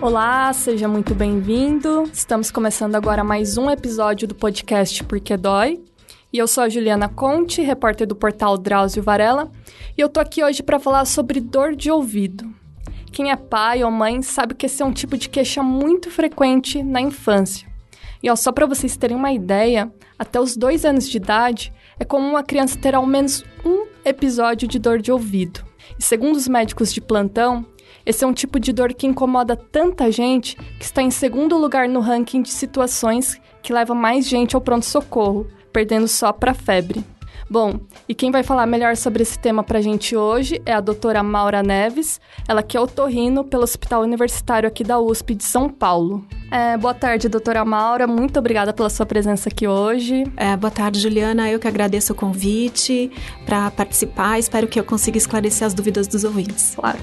Olá, seja muito bem-vindo. Estamos começando agora mais um episódio do podcast Porque Dói. E eu sou a Juliana Conte, repórter do portal Drauzio Varela, e eu tô aqui hoje para falar sobre dor de ouvido. Quem é pai ou mãe sabe que esse é um tipo de queixa muito frequente na infância. E ó, só para vocês terem uma ideia, até os dois anos de idade é comum uma criança ter ao menos um episódio de dor de ouvido. E segundo os médicos de plantão, esse é um tipo de dor que incomoda tanta gente que está em segundo lugar no ranking de situações que leva mais gente ao pronto-socorro, perdendo só para febre. Bom, e quem vai falar melhor sobre esse tema pra gente hoje é a doutora Maura Neves, ela que é otorrino pelo Hospital Universitário aqui da USP de São Paulo. É, boa tarde, doutora Maura, muito obrigada pela sua presença aqui hoje. É, boa tarde, Juliana, eu que agradeço o convite para participar, espero que eu consiga esclarecer as dúvidas dos ouvintes. Claro.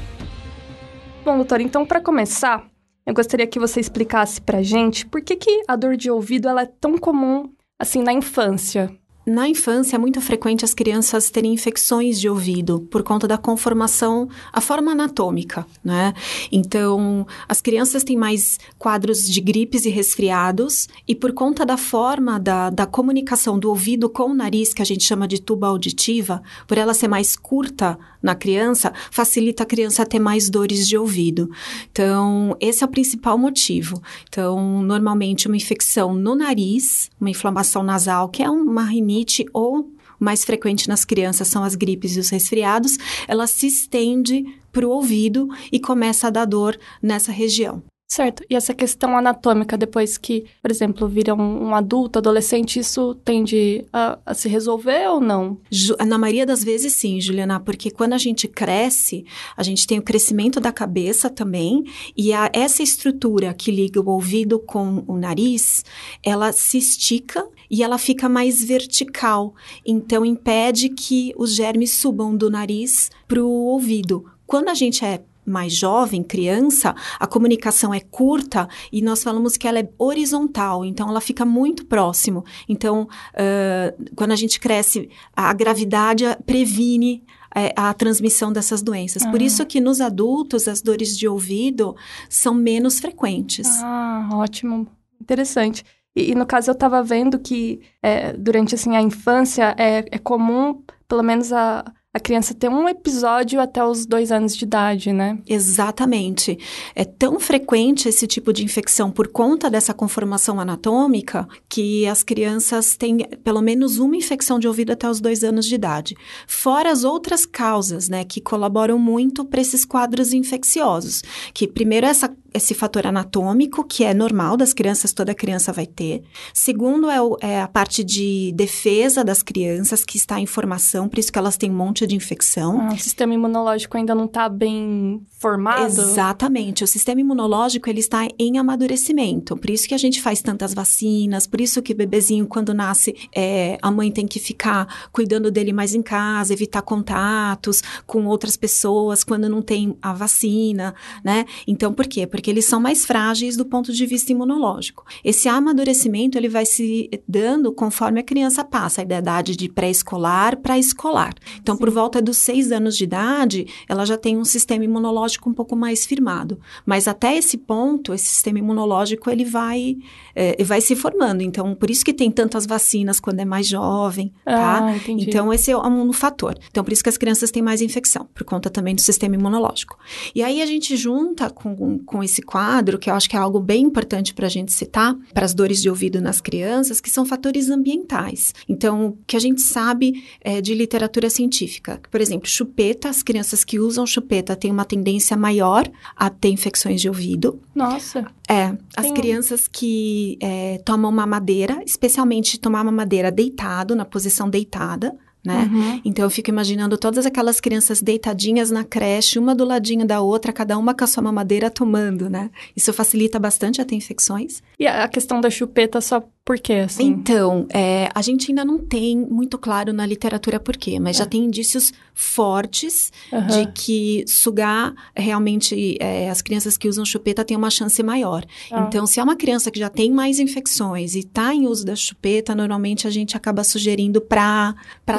Bom, doutora, então para começar, eu gostaria que você explicasse pra gente por que, que a dor de ouvido ela é tão comum assim na infância. Na infância, é muito frequente as crianças terem infecções de ouvido por conta da conformação, a forma anatômica, né? Então, as crianças têm mais quadros de gripes e resfriados, e por conta da forma da, da comunicação do ouvido com o nariz, que a gente chama de tuba auditiva, por ela ser mais curta na criança, facilita a criança ter mais dores de ouvido. Então, esse é o principal motivo. Então, normalmente, uma infecção no nariz, uma inflamação nasal, que é uma rinite rinite ou mais frequente nas crianças são as gripes e os resfriados, ela se estende para o ouvido e começa a dar dor nessa região. Certo. E essa questão anatômica, depois que, por exemplo, vira um, um adulto, adolescente, isso tende a, a, se resolver ou não? Na maioria das vezes, sim, Juliana, porque quando a gente cresce, a gente tem o crescimento da cabeça também, e a, essa estrutura que liga o ouvido com o nariz, ela se estica e ela fica mais vertical. Então, impede que os germes subam do nariz para o ouvido. Quando a gente é mais jovem, criança, a comunicação é curta e nós falamos que ela é horizontal, então ela fica muito próximo. Então, uh, quando a gente cresce, a gravidade previne é, a transmissão dessas doenças. Por ah. isso que nos adultos as dores de ouvido são menos frequentes. Ah, ótimo. Interessante. E, e no caso eu estava vendo que é, durante assim a infância é, é comum, pelo menos a a criança ter um episódio até os dois anos de idade, né? Exatamente. É tão frequente esse tipo de infecção por conta dessa conformação anatômica que as crianças têm pelo menos uma infecção de ouvido até os dois anos de idade. Fora as outras causas, né, que colaboram muito para esses quadros infecciosos. Que primeiro essa esse fator anatômico, que é normal das crianças, toda criança vai ter. Segundo, é, o, é, a parte de defesa das crianças, que está em formação, por isso que elas têm um monte de infecção. Ah, o sistema imunológico ainda não está bem formado? Exatamente. O sistema imunológico, ele está em amadurecimento. Por isso que a gente faz tantas vacinas, por isso que o bebezinho, quando nasce, é, a mãe tem que ficar cuidando dele mais em casa, evitar contatos com outras pessoas quando não tem a vacina, né? Então, por quê? Porque porque eles são mais frágeis do ponto de vista imunológico. Esse amadurecimento ele vai se dando conforme a criança passa da idade de pré-escolar para escolar. Então, Sim. por volta dos seis anos de idade, ela já tem um sistema imunológico um pouco mais firmado. Mas até esse ponto, esse sistema imunológico ele vai é, vai se formando. Então, por isso que tem tantas vacinas quando é mais jovem, tá? Ah. Então, esse é um fator. Então, por isso que as crianças têm mais infecção, por conta também do sistema imunológico. E aí a gente junta com, com esse esse quadro, que eu acho que é algo bem importante para a gente citar, para as dores de ouvido nas crianças, que são fatores ambientais. Então, o que a gente sabe é, de literatura científica, por exemplo, chupeta, as crianças que usam chupeta têm uma tendência maior a ter infecções de ouvido. Nossa. É, as Tem... crianças que é, tomam mamadeira, especialmente tomar mamadeira deitado, na posição deitada, né? Uhum. Então eu fico imaginando todas aquelas crianças deitadinhas na creche, uma do ladinho da outra, cada uma com a sua mamadeira tomando, né? Isso facilita bastante a ter infecções. E a questão da chupeta, só Por quê, assim? Então, é, a gente ainda não tem muito claro na literatura por quê, mas é. já tem indícios fortes uhum. de que sugar realmente é, as crianças que usam chupeta têm uma chance maior. Ah. Então, se é uma criança que já tem mais infecções e está em uso da chupeta, normalmente a gente acaba sugerindo para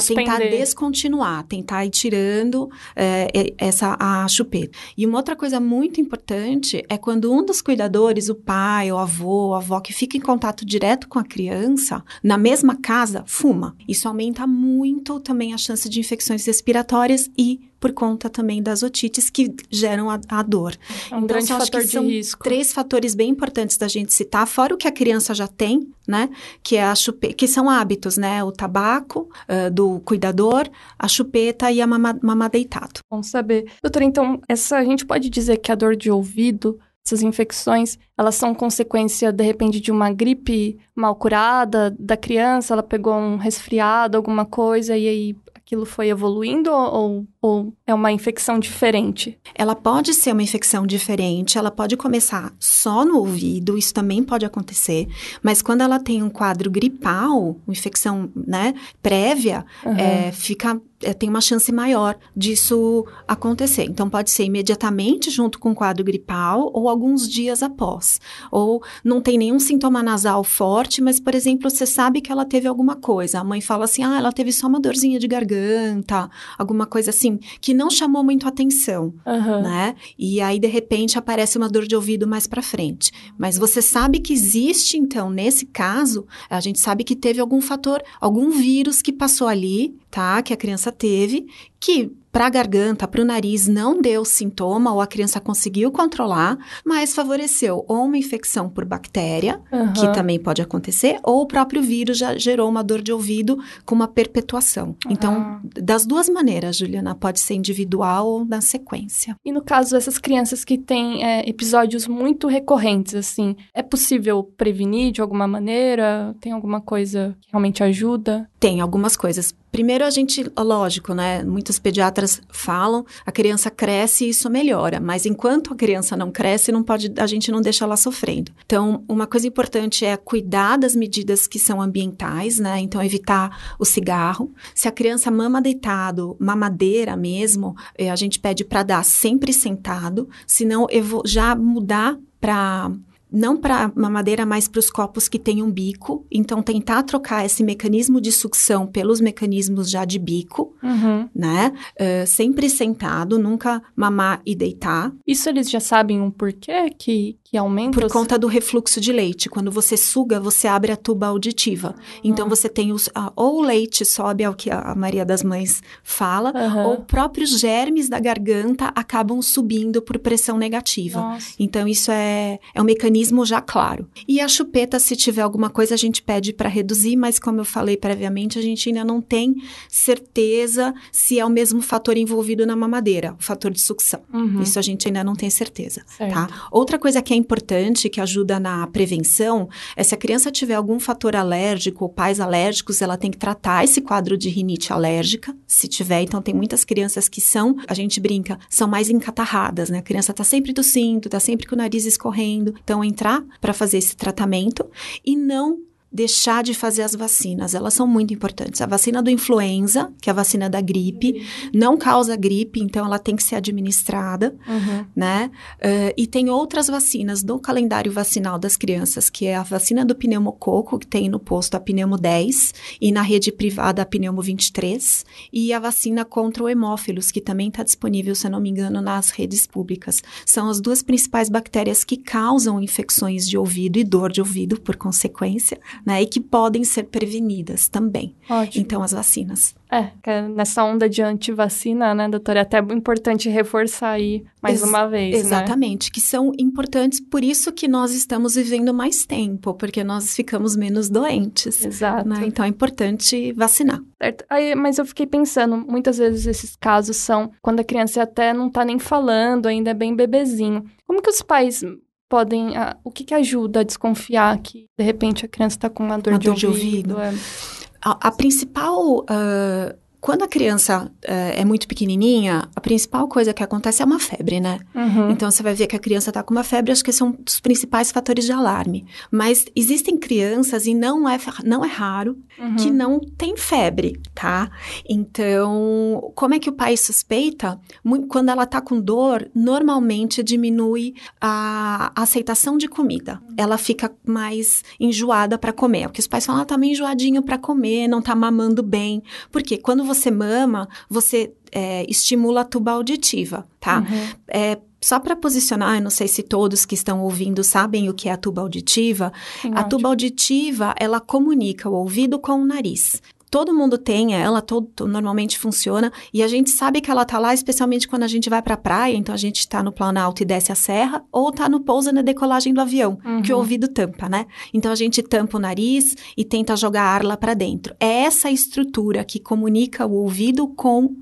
tentar descontinuar, tentar ir tirando é, essa a chupeta. E uma outra coisa muito importante é quando um dos cuidadores, o pai, o avô, a avó, que fica em contato direto com a criança, na mesma casa, fuma. Isso aumenta muito também a chance de infecções respiratórias e por conta também das otites que geram a, a dor. É um então, grande fator de são risco. três fatores bem importantes da gente citar, fora o que a criança já tem, né? Que é a chupeta, que são hábitos, né? O tabaco uh, do cuidador, a chupeta e a mama, mama deitado. Vamos saber. Doutora, então, essa a gente pode dizer que a dor de ouvido essas infecções, elas são consequência, de repente, de uma gripe mal curada da criança, ela pegou um resfriado, alguma coisa, e aí aquilo foi evoluindo ou, ou é uma infecção diferente? Ela pode ser uma infecção diferente, ela pode começar só no ouvido, isso também pode acontecer, mas quando ela tem um quadro gripal, uma infecção né, prévia, uhum. é, fica é, tem uma chance maior disso acontecer. Então, pode ser imediatamente junto com o quadro gripal ou alguns dias após. Ou não tem nenhum sintoma nasal forte, mas, por exemplo, você sabe que ela teve alguma coisa. A mãe fala assim: ah, ela teve só uma dorzinha de garganta, alguma coisa assim, que não chamou muito atenção, uhum. né? E aí, de repente, aparece uma dor de ouvido mais para frente. Mas você sabe que existe, então, nesse caso, a gente sabe que teve algum fator, algum vírus que passou ali, tá? Que a criança teve, que para a garganta, para o nariz, não deu sintoma ou a criança conseguiu controlar, mas favoreceu ou uma infecção por bactéria, uhum. que também pode acontecer, ou o próprio vírus já gerou uma dor de ouvido com uma perpetuação. Uhum. Então, das duas maneiras, Juliana, pode ser individual ou na sequência. E no caso dessas crianças que têm é, episódios muito recorrentes, assim, é possível prevenir de alguma maneira? Tem alguma coisa que realmente ajuda? Tem algumas coisas. Primeiro, a gente, lógico, né? Muitos pediatras falam, a criança cresce e isso melhora, mas enquanto a criança não cresce, não pode, a gente não deixa ela sofrendo. Então, uma coisa importante é cuidar das medidas que são ambientais, né? Então, evitar o cigarro. Se a criança mama deitado, mamadeira mesmo, eh, a gente pede para dar sempre sentado, senão eu vou já mudar para não para mamadeira, mas para os copos que têm um bico. Então, tentar trocar esse mecanismo de sucção pelos mecanismos já de bico, uhum. né? Uh, sempre sentado, nunca mamar e deitar. Isso eles já sabem um porquê que, que aumenta? Por conta do refluxo de leite. Quando você suga, você abre a tuba auditiva. Então, você tem os, uh, ou o leite sobe ao que a Maria das Mães fala, uhum. ou próprios germes da garganta acabam subindo por pressão negativa. Nossa. Então, isso é, é um mecanismo mecanismo já claro. E a chupeta, se tiver alguma coisa, a gente pede para reduzir, mas como eu falei previamente, a gente ainda não tem certeza se é o mesmo fator envolvido na mamadeira, o fator de sucção. Uhum. Isso a gente ainda não tem certeza, certo. tá? Outra coisa que é importante, que ajuda na prevenção, é se a criança tiver algum fator alérgico ou pais alérgicos, ela tem que tratar esse quadro de rinite alérgica, se tiver. Então, tem muitas crianças que são, a gente brinca, são mais encatarradas, né? A criança tá sempre tossindo, tá sempre com o nariz escorrendo. Então, entrar para fazer esse tratamento e não deixar de fazer as vacinas. Elas são muito importantes. A vacina do influenza, que é a vacina da gripe, não causa gripe, então ela tem que ser administrada, uhum. né? Uh, e tem outras vacinas do calendário vacinal das crianças, que é a vacina do pneumococo, que tem no posto a pneumo 10, e na rede privada a pneumo 23, e a vacina contra o hemófilos, que também está disponível, se eu não me engano, nas redes públicas. São as duas principais bactérias que causam infecções de ouvido e dor de ouvido, por consequência, né? E que podem ser prevenidas também. Ótimo. Então, as vacinas. É, é nessa onda de antivacina, né, doutora? É até importante reforçar aí mais Ex uma vez, né? Exatamente, né? que são importantes, por isso que nós estamos vivendo mais tempo, porque nós ficamos menos doentes. Exato. Né? Então, é importante vacinar. Certo. Aí, mas eu fiquei pensando, muitas vezes esses casos são quando a criança até não tá nem falando, ainda é bem bebezinho. Como que os pais podem. Ah, o que, que ajuda a desconfiar que, de repente, a criança está com uma dor, uma de, dor ouvido, de ouvido? É. A, a principal. Uh, Quando a criança é, é muito pequenininha, a principal coisa que acontece é uma febre, né? Uhum. Então você vai ver que a criança está com uma febre, acho que são os principais fatores de alarme. Mas existem crianças, e não é, não é raro, uhum. que não tem febre, tá? Então, como é que o pai suspeita? Quando ela está com dor, normalmente diminui a aceitação de comida. Ela fica mais enjoada para comer. Porque os pais falam, ah, tá meio enjoadinho para comer, não tá mamando bem. Porque quando você mama, você é, estimula a tuba auditiva, tá? Uhum. É, só para posicionar, eu não sei se todos que estão ouvindo sabem o que é a tuba auditiva. Sim, a tuba auditiva, ela comunica o ouvido com o nariz todo mundo tem ela, todo, normalmente funciona, e a gente sabe que ela tá lá, especialmente quando a gente vai pra praia, então a gente tá no Planalto e desce a serra, ou tá no pouso na decolagem do avião, uhum. que o ouvido tampa, né? Então a gente tampa o nariz e tenta jogar ar lá para dentro. É essa estrutura que comunica o ouvido com uh,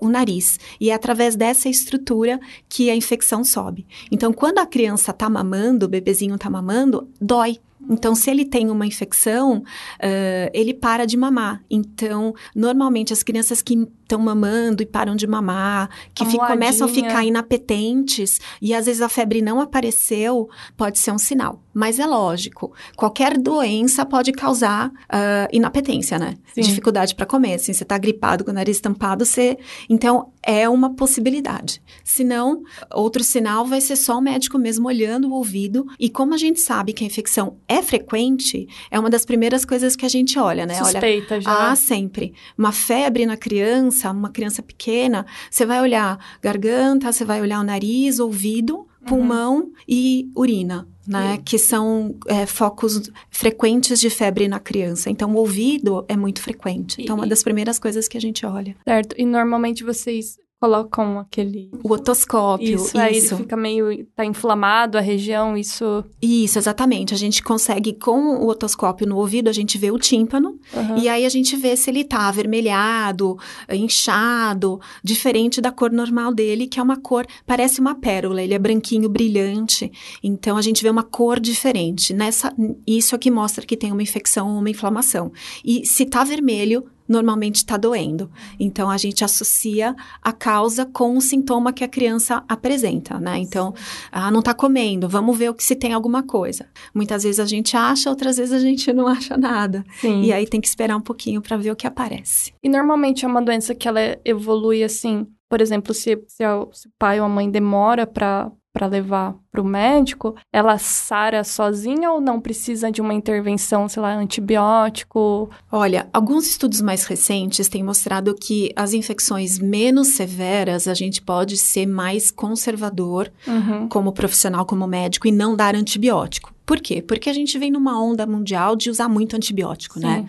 o nariz, e é através dessa estrutura que a infecção sobe. Então quando a criança tá mamando, o bebezinho tá mamando, dói. Então, se ele tem uma infecção, uh, ele para de mamar. Então, normalmente as crianças que estão mamando e param de mamar, que fica, começam a ficar inapetentes e às vezes a febre não apareceu, pode ser um sinal. Mas é lógico, qualquer doença pode causar uh, inapetência, né? Sim. Dificuldade para comer. Assim, você está gripado com o nariz tampado, você. Então, é uma possibilidade. Se não, outro sinal vai ser só o médico mesmo olhando o ouvido. E como a gente sabe que a infecção é frequente, é uma das primeiras coisas que a gente olha, né? Suspeita olha, já. Ah, sempre. Uma febre na criança, uma criança pequena, você vai olhar garganta, você vai olhar o nariz, ouvido, uhum. pulmão uhum. e urina. Né, que são é, focos frequentes de febre na criança. Então, o ouvido é muito frequente. Então, uma das primeiras coisas que a gente olha. Certo. E normalmente vocês colocam aquele... O otoscópio, isso. isso. Aí ele fica meio... tá inflamado a região, isso... Isso, exatamente. A gente consegue, com o otoscópio no ouvido, a gente vê o tímpano, uhum. e aí a gente vê se ele tá avermelhado, inchado, diferente da cor normal dele, que é uma cor, parece uma pérola, ele é branquinho, brilhante. Então, a gente vê uma cor diferente. Nessa, isso aqui mostra que tem uma infecção ou uma inflamação. E se tá vermelho, normalmente está doendo. Então, a gente associa a causa com o sintoma que a criança apresenta, né? Então, ah, não está comendo, vamos ver o que se tem alguma coisa. Muitas vezes a gente acha, outras vezes a gente não acha nada. Sim. E aí tem que esperar um pouquinho para ver o que aparece. E normalmente é uma doença que ela evolui assim, por exemplo, se, se, se o pai ou a mãe demora para para levar para o médico, ela sara sozinha ou não precisa de uma intervenção, sei lá, antibiótico? Olha, alguns estudos mais recentes têm mostrado que as infecções menos severas a gente pode ser mais conservador uhum. como profissional, como médico e não dar antibiótico. Por quê? Porque a gente vem numa onda mundial de usar muito antibiótico, né? Sim. né?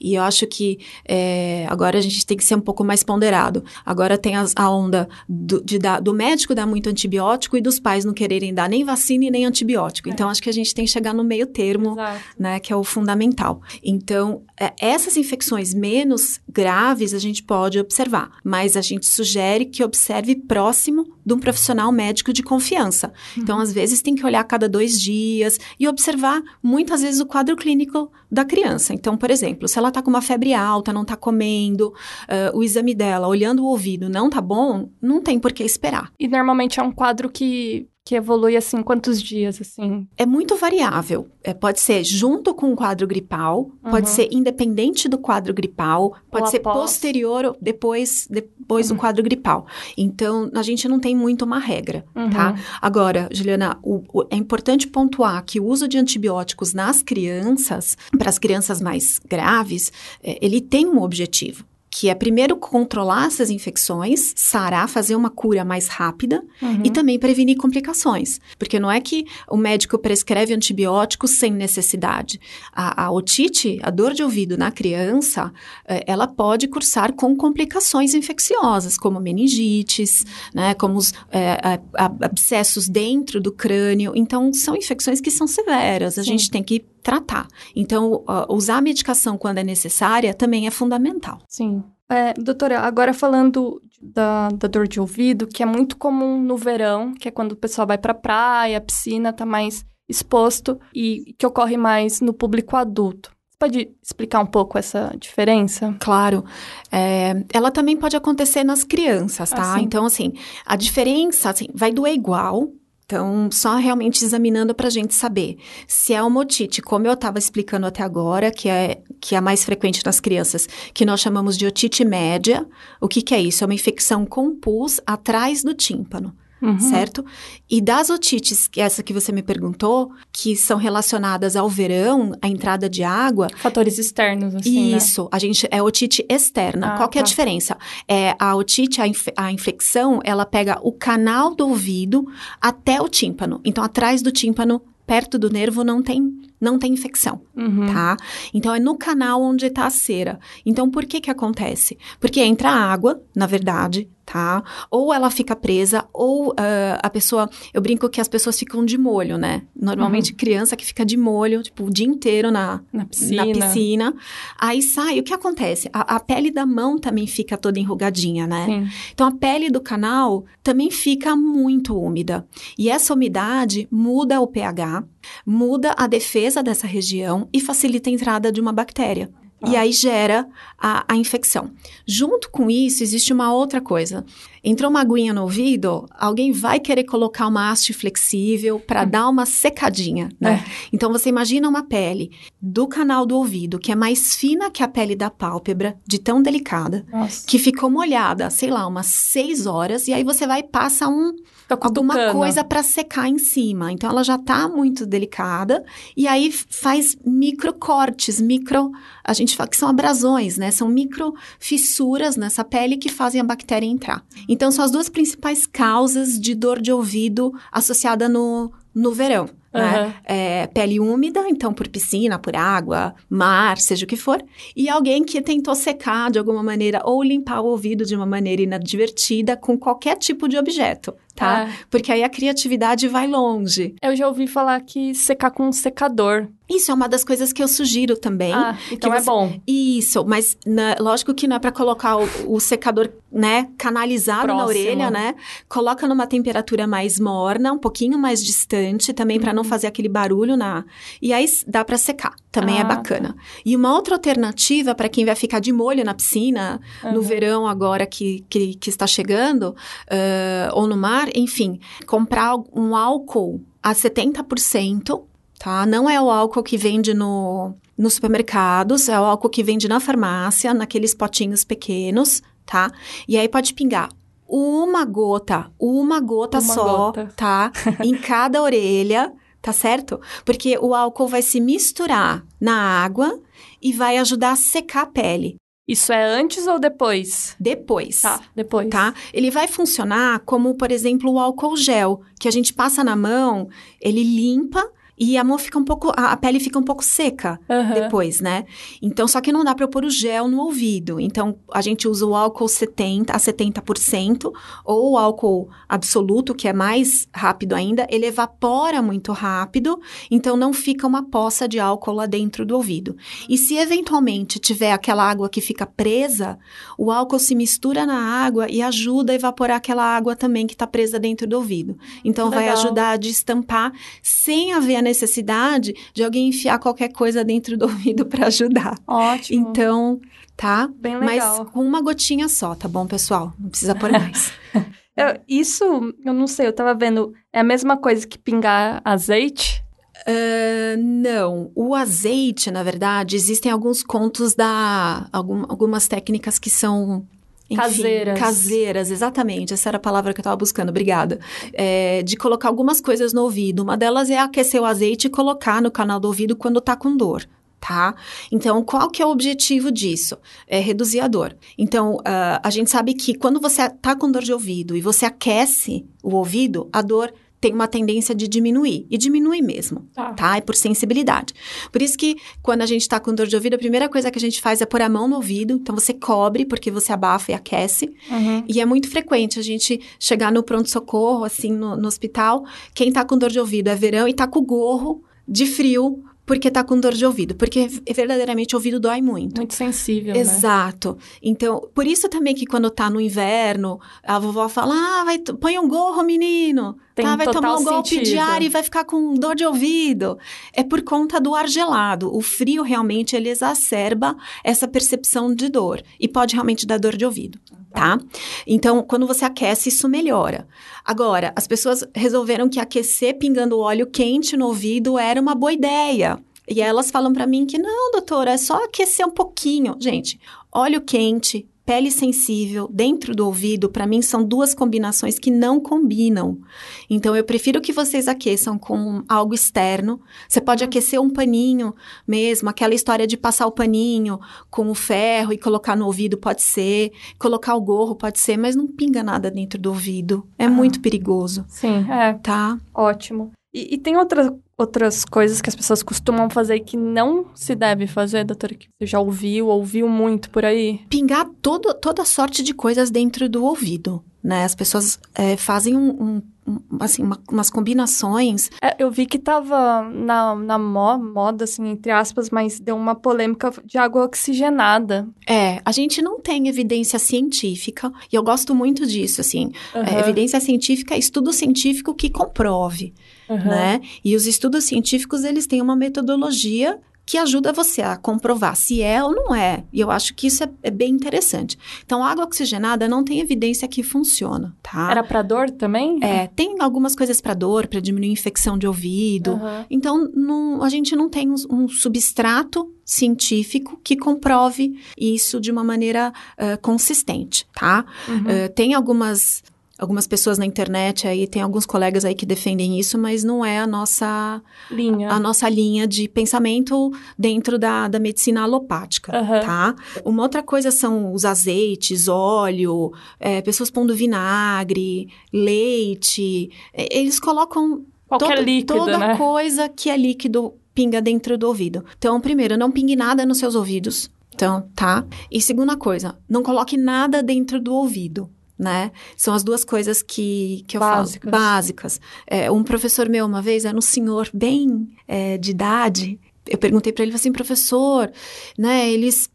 E eu acho que é, agora a gente tem que ser um pouco mais ponderado. Agora tem as, a onda do, de dar, do médico dar muito antibiótico e dos pais não quererem dar nem vacina e nem antibiótico. É. Então, acho que a gente tem que chegar no meio termo, Exato. né? Que é o fundamental. Então, é, essas infecções menos graves a gente pode observar, mas a gente sugere que observe próximo de um profissional médico de confiança. Uhum. Então, às vezes, tem que olhar a cada dois dias e observar muitas vezes o quadro clínico da criança. Então, por exemplo, se ela está com uma febre alta, não está comendo, uh, o exame dela, olhando o ouvido, não tá bom, não tem por que esperar. E normalmente é um quadro que que evolui assim quantos dias assim? É muito variável. É, pode ser junto com o quadro gripal, uhum. pode ser independente do quadro gripal, pode ou ser após. posterior depois depois uhum. do quadro gripal. Então a gente não tem muito uma regra, uhum. tá? Agora, Juliana, o, o, é importante pontuar que o uso de antibióticos nas crianças, para as crianças mais graves, é, ele tem um objetivo que é primeiro controlar essas infecções, sarar, fazer uma cura mais rápida uhum. e também prevenir complicações. Porque não é que o médico prescreve antibióticos sem necessidade. A, a otite, a dor de ouvido na criança, eh, ela pode cursar com complicações infecciosas, como meningites, né, como os é, abscessos dentro do crânio. Então, são infecções que são severas. A Sim. gente tem que tratar. Então, usar a medicação quando é necessária também é fundamental. Sim. É, doutora, agora falando da, da, dor de ouvido, que é muito comum no verão, que é quando o pessoal vai pra praia, a piscina tá mais exposto e que ocorre mais no público adulto. pode explicar um pouco essa diferença? Claro. É, ela também pode acontecer nas crianças, tá? Ah, então, assim, a diferença assim, vai doer igual. Então, só realmente examinando para a gente saber se é uma otite, como eu estava explicando até agora, que é, que é a mais frequente nas crianças, que nós chamamos de otite média. O que, que é isso? É uma infecção com pus atrás do tímpano. Uhum. certo? E das otites, que essa que você me perguntou, que são relacionadas ao verão, à entrada de água, Fatores externos, assim, né? isso, a gente é otite externa. Ah, Qual que é a tá. diferença? É a otite, a, inf- a infecção, ela pega o canal do ouvido até o tímpano. Então, atrás do tímpano, perto do nervo, não tem não tem infecção, Uhum. tá? Então é no canal onde tá a cera. Então por que que acontece? Porque entra água, na verdade, tá? Ou ela fica presa, ou ah, a pessoa. Eu brinco que as pessoas ficam de molho, né? Normalmente criança que fica de molho, tipo, o dia inteiro na, Na piscina. na piscina. Aí sai, o que acontece? A, a pele da mão também fica toda enrugadinha, né? Sim. Então a pele do canal também fica muito úmida. E essa umidade muda o pH, muda a defesa dessa região e facilita a entrada de uma bactéria. E Ah. aí gera a, a infecção. Junto com isso, existe uma outra coisa. Entrou uma aguinha no ouvido, alguém vai querer colocar uma haste flexível para dar uma secadinha, né? Então você imagina uma pele do canal do ouvido, que é mais fina que a pele da pálpebra, de tão delicada, Nossa. que ficou molhada, sei lá, umas seis horas, e aí você vai e passa um, Fica alguma coisa para secar em cima. Então ela já tá muito delicada, e aí faz microcortes, micro. A gente fala que são abrasões, né? São micro fissuras nessa pele que fazem a bactéria entrar. Então são as duas principais causas de dor de ouvido associada no, no verão. Né? Aham. É, pele úmida, então por piscina, por água, mar, seja o que for. E alguém que tentou secar de alguma maneira ou limpar o ouvido de uma maneira inadvertida com qualquer tipo de objeto, tá? Ah. Porque aí a criatividade vai longe. Eu já ouvi falar que secar com um secador. Isso é uma das coisas que eu sugiro também. Ah, então que é você- bom. Isso, mas na- lógico que não é para colocar o, o secador, né, canalizado na Próximo. orelha, né? Coloca numa temperatura mais morna, um pouquinho mais distante, também para não fazer aquele barulho na. E aí dá para secar, também é Ah, bacana. E uma outra alternativa para quem vai ficar de molho na piscina no Uhum. verão agora que, que, que está chegando, ãh, ou no mar, enfim, comprar um álcool a 70%, tá? Não é o álcool que vende no, nos supermercados, é o álcool que vende na farmácia, naqueles potinhos pequenos, tá? E aí pode pingar uma gota, uma gota Uma só, gota. tá? em cada orelha, tá certo? Porque o álcool vai se misturar na água e vai ajudar a secar a pele. Isso é antes ou depois? Depois. Tá, depois. Tá? Ele vai funcionar como, por exemplo, o álcool gel, que a gente passa na mão, ele limpa e a mão fica um pouco, a a pele fica um pouco seca Aham. depois, né? Então, só que não dá para eu pôr o gel no ouvido. Então, a gente usa o álcool 70 a 70% ou o álcool absoluto, que é mais rápido ainda, ele evapora muito rápido, então não fica uma poça de álcool lá dentro do ouvido. E se eventualmente tiver aquela água que fica presa, o álcool se mistura na água e ajuda a evaporar aquela água também que está presa dentro do ouvido. Então, vai Legal. ajudar a destampar sem haver necessidade de alguém enfiar qualquer coisa dentro do ouvido para ajudar. Ótimo. Então, tá? Bem Mas legal. com uma gotinha só, tá bom, pessoal? Não precisa pôr mais. Eu- isso, eu não sei, eu tava vendo. É a mesma coisa que pingar azeite? Ah, não, o azeite, na verdade, existem alguns contos da. algum- algumas técnicas que são. Enfim, Caseiras. Caseiras, exatamente. Essa era a palavra que eu estava buscando, obrigada. É, de colocar algumas coisas no ouvido. Uma delas é aquecer o azeite e colocar no canal do ouvido quando tá com dor. Tá? Então, qual que é o objetivo disso? É reduzir a dor. Então, ah, a gente sabe que quando você tá com dor de ouvido e você aquece o ouvido, a dor tem uma tendência de diminuir. E diminui mesmo Tá. tá? É por sensibilidade. Por isso que quando a gente tá com dor de ouvido, a primeira coisa que a gente faz é pôr a mão no ouvido. Então você cobre, porque você abafa e aquece. Uhum. E é muito frequente a gente chegar no pronto-socorro, assim, no, no hospital. Quem tá com dor de ouvido é verão e tá com o gorro de frio porque tá com dor de ouvido, porque verdadeiramente o ouvido dói muito. Muito sensível, Exato. Né? Então, por isso também que quando tá no inverno, a vovó fala: "Ah, vai põe um gorro, menino". Tem tá, vai tomar um golpe sentido. de ar e vai ficar com dor de ouvido. É por conta do ar gelado. O frio realmente ele exacerba essa percepção de dor e pode realmente dar dor de ouvido, tá? Então, quando você aquece, isso melhora. Agora, as pessoas resolveram que aquecer pingando óleo quente no ouvido era uma boa ideia. E elas falam para mim que não, doutora, é só aquecer um pouquinho. Gente, óleo quente, pele sensível, dentro do ouvido, para mim são duas combinações que não combinam. Então eu prefiro que vocês aqueçam com algo externo. Você pode aquecer um paninho mesmo, aquela história de passar o paninho com o ferro e colocar no ouvido pode ser, colocar o gorro pode ser, mas não pinga nada dentro do ouvido. É ah. muito perigoso. Sim, é. Tá? Ótimo. E, e, tem outra, outras coisas que as pessoas costumam fazer que não se deve fazer, doutora, que você já ouviu, ouviu muito por aí? Pingar todo, toda sorte de coisas dentro do ouvido, né? As pessoas é, fazem um, um assim, uma, umas combinações. É, eu vi que tava na, na moda, assim, entre aspas, mas deu uma polêmica de água oxigenada. É, a gente não tem evidência científica, e eu gosto muito disso, assim. Uhum. É, evidência científica é estudo científico que comprove, uhum. né? E os estudos científicos, eles têm uma metodologia que ajuda você a comprovar se é ou não é. E eu acho que isso é, é bem interessante. Então, água oxigenada não tem evidência que funciona, tá? Era para dor também? É, tem algumas coisas para dor, para diminuir infecção de ouvido. Uhum. Então, não, a gente não tem um, um, substrato científico que comprove isso de uma maneira uh, consistente, tá? Uhum. Uh, tem algumas algumas pessoas na internet aí, tem alguns colegas aí que defendem isso, mas não é a nossa linha, a nossa linha de pensamento dentro da, da medicina alopática, uhum. tá? Uma outra coisa são os azeites, óleo, é, pessoas pondo vinagre, leite, é, eles colocam Qualquer todo, líquido, toda né? coisa que é líquido pinga dentro do ouvido. Então, primeiro, não pingue nada nos seus ouvidos. Então, tá? E segunda coisa, não coloque nada dentro do ouvido né? São as duas coisas que, que eu básicas. falo. Básicas. É, um professor meu, uma vez, era um senhor bem é, de idade. Eu perguntei para ele assim, professor, né? Eles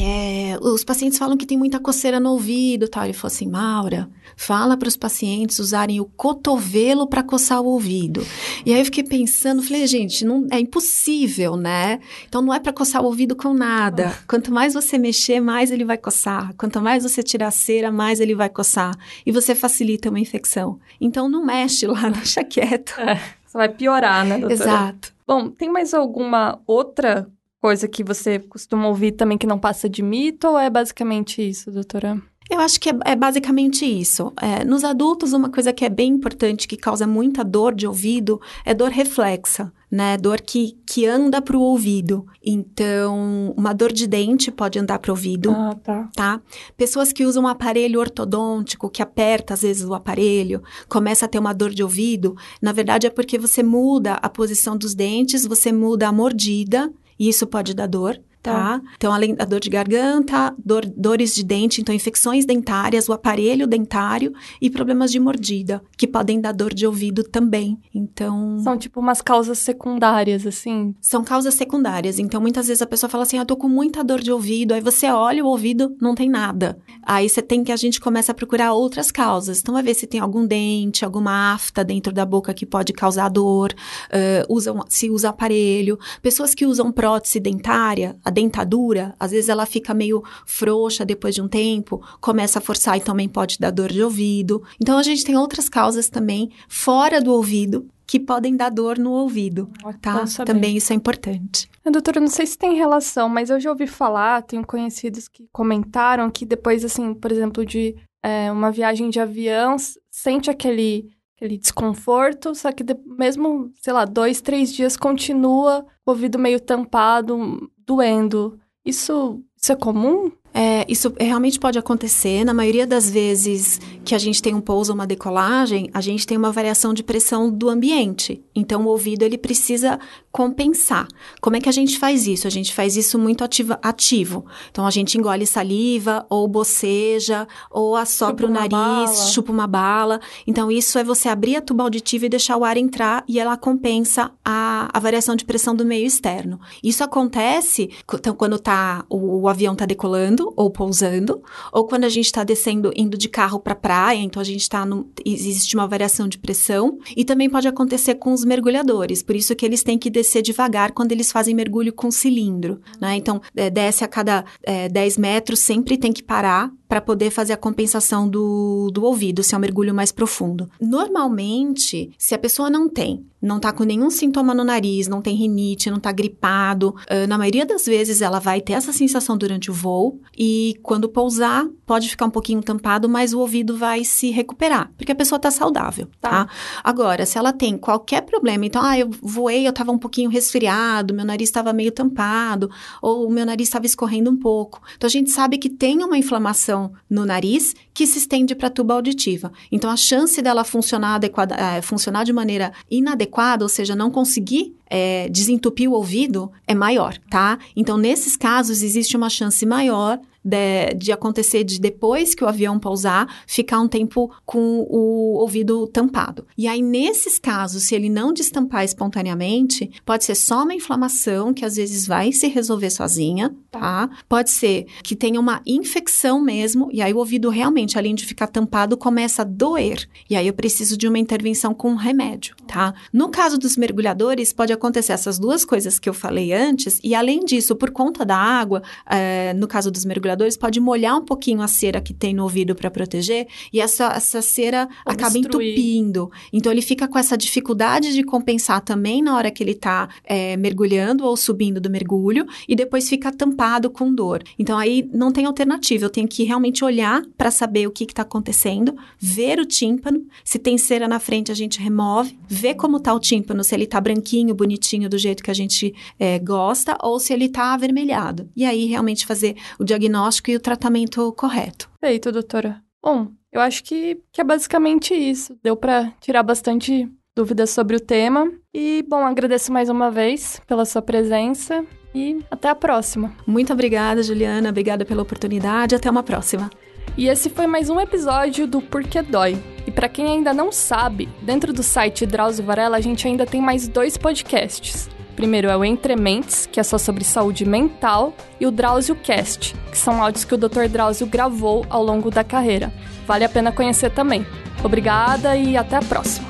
é, os pacientes falam que tem muita coceira no ouvido, tal. Ele falou assim, Maura, fala para os pacientes usarem o cotovelo para coçar o ouvido. E aí eu fiquei pensando, falei, gente, não é impossível, né? Então não é para coçar o ouvido com nada. Quanto mais você mexer, mais ele vai coçar. Quanto mais você tirar a cera, mais ele vai coçar. E você facilita uma infecção. Então não mexe lá, deixa quieto. É, você vai piorar, né, doutora? Exato. Bom, tem mais alguma outra coisa que você costuma ouvir também que não passa de mito ou é basicamente isso, doutora? Eu acho que é, é basicamente isso. É, nos adultos, uma coisa que é bem importante, que causa muita dor de ouvido, é dor reflexa, né? Dor que, que anda para o ouvido. Então, uma dor de dente pode andar para o ouvido. Ah, tá. tá. Pessoas que usam um aparelho ortodôntico, que aperta às vezes o aparelho, começa a ter uma dor de ouvido. Na verdade, é porque você muda a posição dos dentes, você muda a mordida e isso pode dar dor. Tá. tá? Então, além da dor de garganta, dor, dores de dente, então infecções dentárias, o aparelho dentário e problemas de mordida, que podem dar dor de ouvido também. Então. São tipo umas causas secundárias, assim? São causas secundárias. Então, muitas vezes a pessoa fala assim: ah, tô com muita dor de ouvido. Aí você olha o ouvido, não tem nada. Aí você tem que a gente começa a procurar outras causas. Então, vai ver se tem algum dente, alguma afta dentro da boca que pode causar dor, uh, usam, se usa aparelho. Pessoas que usam prótese dentária, a dentadura, às vezes ela fica meio frouxa depois de um tempo, começa a forçar e também pode dar dor de ouvido. Então a gente tem outras causas também fora do ouvido que podem dar dor no ouvido, tá? Também isso é importante. Doutora, não sei se tem relação, mas eu já ouvi falar, tenho conhecidos que comentaram que depois, assim, por exemplo, de é, uma viagem de avião, sente aquele aquele desconforto, só que de, mesmo, sei lá, dois, três dias continua o ouvido meio tampado, doendo. Isso, isso é comum? É, isso realmente pode acontecer. Na maioria das vezes que a gente tem um pouso ou uma decolagem, a gente tem uma variação de pressão do ambiente. Então, o ouvido ele precisa compensar. Como é que a gente faz isso? A gente faz isso muito ativa, ativo. Então, a gente engole saliva, ou boceja, ou assopra chupa o nariz, chupa uma bala. Então, isso é você abrir a tuba auditiva e deixar o ar entrar e ela compensa a, a variação de pressão do meio externo. Isso acontece então, quando tá, o, o avião está decolando ou pousando, ou quando a gente está descendo, indo de carro para praia, então a gente está existe uma variação de pressão, e também pode acontecer com os mergulhadores, por isso que eles têm que descer devagar quando eles fazem mergulho com cilindro, né? Então, é, desce a cada é, 10 metros, sempre tem que parar para poder fazer a compensação do, do ouvido, se é um mergulho mais profundo. Normalmente, se a pessoa não tem, não tá com nenhum sintoma no nariz, não tem rinite, não tá gripado, uh, na maioria das vezes ela vai ter essa sensação durante o voo e quando pousar, pode ficar um pouquinho tampado, mas o ouvido vai se recuperar, porque a pessoa tá saudável, tá? tá? Agora, se ela tem qualquer problema, então, ah, eu voei, eu tava um pouquinho resfriado, meu nariz estava meio tampado, ou o meu nariz estava escorrendo um pouco. Então, a gente sabe que tem uma inflamação no nariz que se estende para a tuba auditiva. Então, a chance dela funcionar, adequada, é, funcionar de maneira inadequada, ou seja, não conseguir é, desentupir o ouvido, é maior, tá? Então, nesses casos, existe uma chance maior de, de, acontecer de depois que o avião pousar, ficar um tempo com o ouvido tampado. E aí, nesses casos, se ele não destampar espontaneamente, pode ser só uma inflamação que às vezes vai se resolver sozinha, tá? Pode ser que tenha uma infecção mesmo, e aí o ouvido realmente, além de ficar tampado, começa a doer. E aí eu preciso de uma intervenção com um remédio, tá? No caso dos mergulhadores, pode acontecer essas duas coisas que eu falei antes, e além disso, por conta da água, é, no caso dos mergulhadores, pode molhar um pouquinho a cera que tem no ouvido para proteger e essa, essa cera Obstruir. acaba entupindo. Então ele fica com essa dificuldade de compensar também na hora que ele está é, mergulhando ou subindo do mergulho e depois fica tampado com dor. Então aí não tem alternativa, eu tenho que realmente olhar para saber o que está acontecendo, ver o tímpano, se tem cera na frente a gente remove, ver como está o tímpano, se ele está branquinho, bonitinho do jeito que a gente é, gosta ou se ele está avermelhado. E aí realmente fazer o diagnóstico diagnóstico e o tratamento correto. Feito, doutora. Bom, eu acho que, que é basicamente isso. Deu para tirar bastante dúvidas sobre o tema. E, bom, agradeço mais uma vez pela sua presença e até a próxima. Muito obrigada, Juliana. Obrigada pela oportunidade. Até uma próxima. E esse foi mais um episódio do Porquê Dói. E para quem ainda não sabe, dentro do site Drauzio Varela a gente ainda tem mais dois podcasts. Primeiro é o Entre Mentes, que é só sobre saúde mental, e o Drauzio Cast, que são áudios que o Dr. Drauzio gravou ao longo da carreira. Vale a pena conhecer também. Obrigada e até a próxima.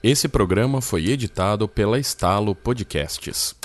Esse programa foi editado pela Estalo Podcasts.